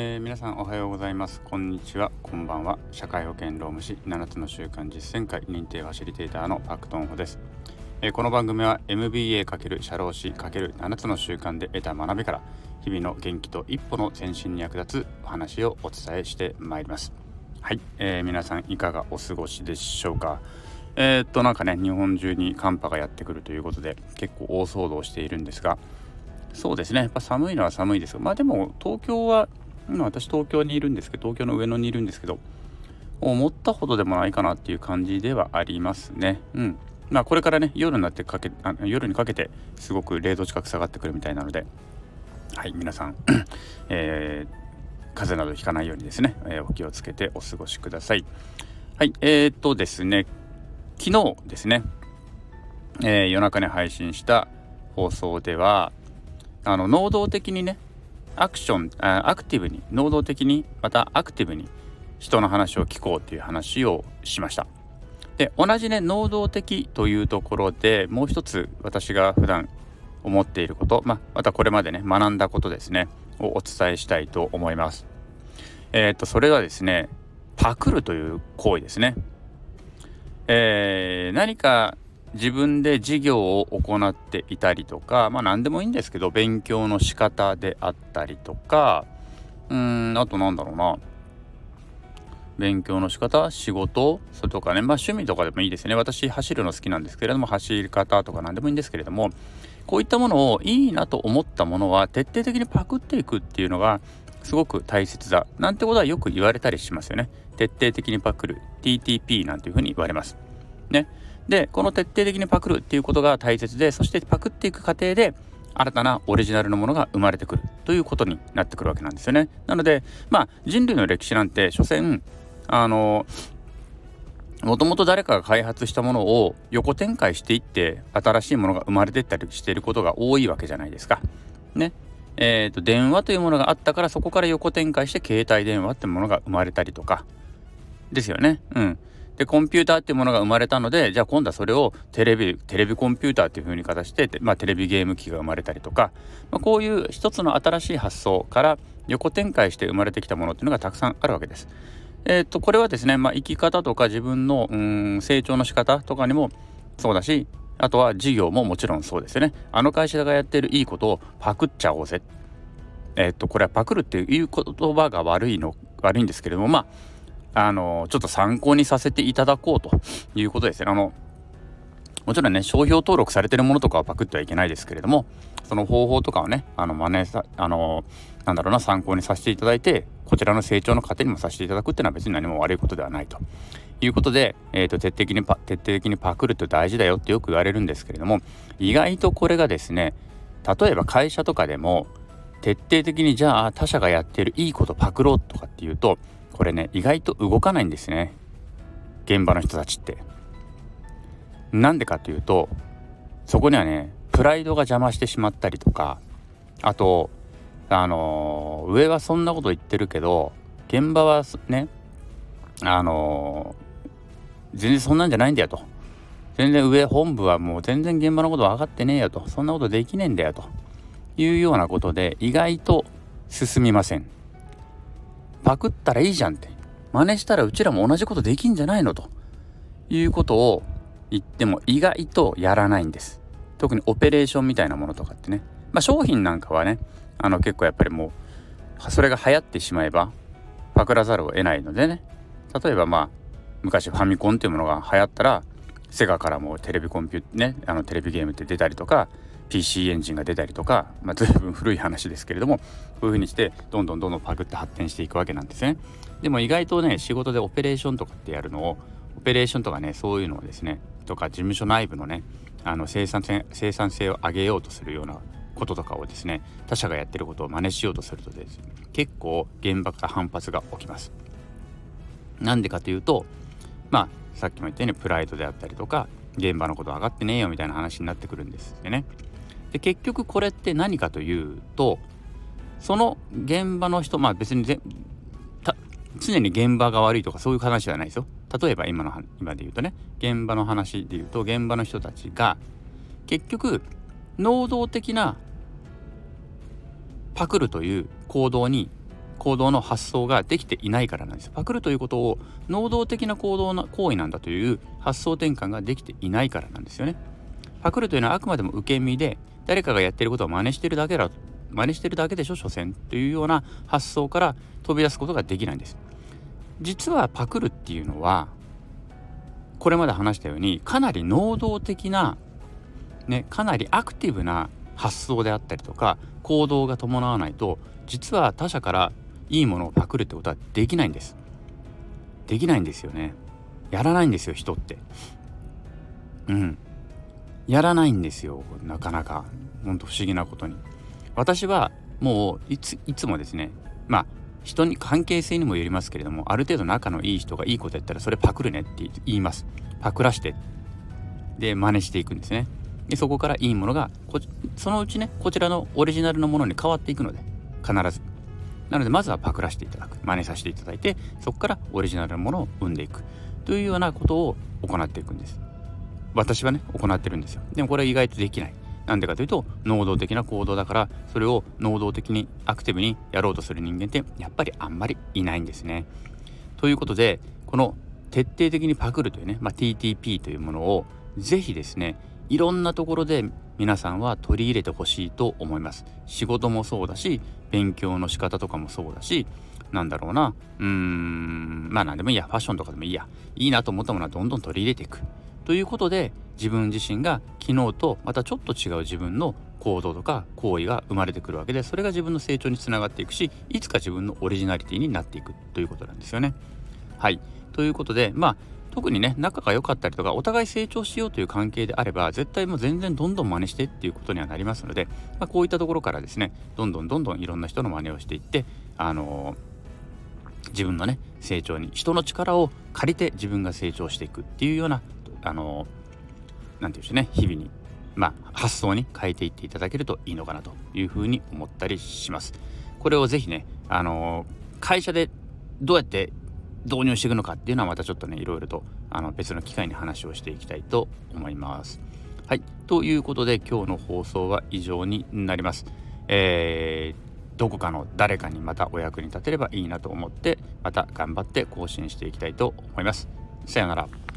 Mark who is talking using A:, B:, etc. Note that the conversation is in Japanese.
A: えー、皆さんおはようございます。こんにちは。こんばんは。社会保険労務士7つの習慣実践会認定ファシリテーターのパクトンホです、えー、この番組は MBA× 社労士 ×7 つの習慣で得た学びから日々の元気と一歩の前進に役立つお話をお伝えしてまいります。はい、えー、皆さんいかがお過ごしでしょうか。えー、っとなんかね日本中に寒波がやってくるということで結構大騒動しているんですがそうですね。やっぱ寒いのは寒いですがまあでも東京は今私東京にいるんですけど東京の上野にいるんですけど思ったほどでもないかなっていう感じではありますね。うん。まあこれからね夜になってかけあ夜にかけてすごく0度近く下がってくるみたいなのではい皆さん えー、風邪などひかないようにですね、えー、お気をつけてお過ごしください。はいえー、っとですね昨日ですね、えー、夜中に配信した放送ではあの能動的にねアクションアクティブに能動的にまたアクティブに人の話を聞こうという話をしました。で同じね能動的というところでもう一つ私が普段思っていることまあ、またこれまでね学んだことですねをお伝えしたいと思います。えっ、とそれはですねパクるという行為ですね。えー、何か自分で事業を行っていたりとかまあ何でもいいんですけど勉強の仕方であったりとかうーんあとなんだろうな。勉強の仕方仕事それとかねまあ趣味とかでもいいですね。私走るの好きなんですけれども走り方とか何でもいいんですけれどもこういったものをいいなと思ったものは徹底的にパクっていくっていうのがすごく大切だ。なんてことはよく言われたりしますよね。徹底的にパクる。TTP なんていうふうに言われます。ね。でこの徹底的にパクるっていうことが大切でそしてパクっていく過程で新たなオリジナルのものが生まれてくるということになってくるわけなんですよね。なのでまあ人類の歴史なんて所詮あのもともと誰かが開発したものを横展開していって新しいものが生まれていったりしていることが多いわけじゃないですか。ね。えーと電話というものがあったからそこから横展開して携帯電話ってものが生まれたりとかですよね。うん。でコンピューターっていうものが生まれたのでじゃあ今度はそれをテレビテレビコンピューターっていう風に形して、まあ、テレビゲーム機が生まれたりとか、まあ、こういう一つの新しい発想から横展開して生まれてきたものっていうのがたくさんあるわけです。えー、っとこれはですね、まあ、生き方とか自分のうん成長の仕方とかにもそうだしあとは事業ももちろんそうですよね。あの会社がやってるいいことをパクっちゃおうぜ。えー、っとこれはパクるっていう言葉が悪いの悪いんですけれどもまああのちょっと参考にさせていただこうということですね。あのもちろんね商標登録されてるものとかはパクってはいけないですけれどもその方法とかをねあの真似さあのなんだろうな参考にさせていただいてこちらの成長の過程にもさせていただくっていうのは別に何も悪いことではないということで、えーと、徹底的にパ徹底的にパクるって大事だよってよく言われるんですけれども意外とこれがですね例えば会社とかでも徹底的にじゃあ他社がやってるいいことパクろうとかっていうとこれね意外と動かないんですね。現場の人たちって。なんでかというとそこにはねプライドが邪魔してしまったりとかあとあのー、上はそんなこと言ってるけど現場はねあのー、全然そんなんじゃないんだよと。全然上本部はもう全然現場のこと分かってねえよと。そんなことできねえんだよと。いうようなことで意外と進みません。パクったらいいじゃんって。真似したらうちらも同じことできんじゃないのと。いうことを言っても意外とやらないんです。特にオペレーションみたいなものとかってね。まあ商品なんかはねあの結構やっぱりもうそれが流行ってしまえばパクらざるを得ないのでね。例えばまあ昔ファミコンっていうものが流行ったらセガからもテレビコンピュねあのテレビゲームって出たりとか PC エンジンが出たりとか、まあ、随分古い話ですけれどもこういう風にしてどんどんどんどんパクって発展していくわけなんですね。でも意外とね仕事でオペレーションとかってやるのをオペレーションとかねそういうのをですねとか事務所内部のねあの生産性生産性を上げようとするようなこととかをですね他社がやってることを真似しようとするとですね結構現場から反発が起きます。なんでかというとまあさっきも言ったようにプライドであったりとか現場のこと上がってねえよみたいな話になってくるんですよね。で結局これって何かというとその現場の人まあ別にぜ常に現場が悪いとかそういう話じゃないですよ。例えば今の今で言うとね現場の話で言うと現場の人たちが結局能動的なパクるという行動に行動の発想ができていないからなんですパクるということを能動的な行動の行為なんだという発想転換ができていないからなんですよねパクるというのはあくまでも受け身で誰かがやってることを真似してるだけだ真似してるだけでしょ所詮というような発想から飛び出すことができないんです。実はパクるっていうのはこれまで話したようにかなり能動的なねかなりアクティブな発想であったりとか行動が伴わないと実は他者からいいものをパクるってことはできないんです。できないんですよね。やらないんですよ人って。うん。やらないんですよなかなか。ほんと不思議なことに。私はもういついつもですねまあ人に関係性にもよりますけれどもある程度仲のいい人がいいことやったらそれパクるねって言います。パクらしてで真似していくんですね。でそこからいいものがこそのうちねこちらのオリジナルのものに変わっていくので必ず。なのでまずはパクらせていただく。真似させていただいてそこからオリジナルのものを生んでいく。というようなことを行っていくんです。私はね行ってるんですよ。でもこれは意外とできない。なんでかというと能動的な行動だからそれを能動的にアクティブにやろうとする人間ってやっぱりあんまりいないんですね。ということでこの徹底的にパクるというね、まあ、TTP というものをぜひですねいろんなところで皆さんは取り入れてほしいと思います。仕事もそうだし勉強の仕方とかもそうだしなんだろうな。うーんまあ何でもいいや。ファッションとかでもいいや。いいなと思ったものはどんどん取り入れていく。ということで自分自身が昨日とまたちょっと違う自分の行動とか行為が生まれてくるわけでそれが自分の成長につながっていくしいつか自分のオリジナリティになっていくということなんですよね。はいということでまあ特にね仲が良かったりとかお互い成長しようという関係であれば絶対もう全然どんどん真似してっていうことにはなりますので、まあ、こういったところからですねどんどんどんどんいろんな人の真似をしていってあのー、自分のね成長に人の力を借りて自分が成長していくっていうようなあの何、て言うんでしょうね日々にまあ、発想に変えていっていただけるといいのかなというふうに思ったりします。これをぜひね、あの、会社でどうやって導入していくのかっていうのはまたちょっとねいろいろとあの別の機会に話をしていきたいと思います。はい。ということで今日の放送は以上になります。えー、どこかの誰かにまたお役に立てればいいなと思ってまた頑張って更新していきたいと思います。さよなら。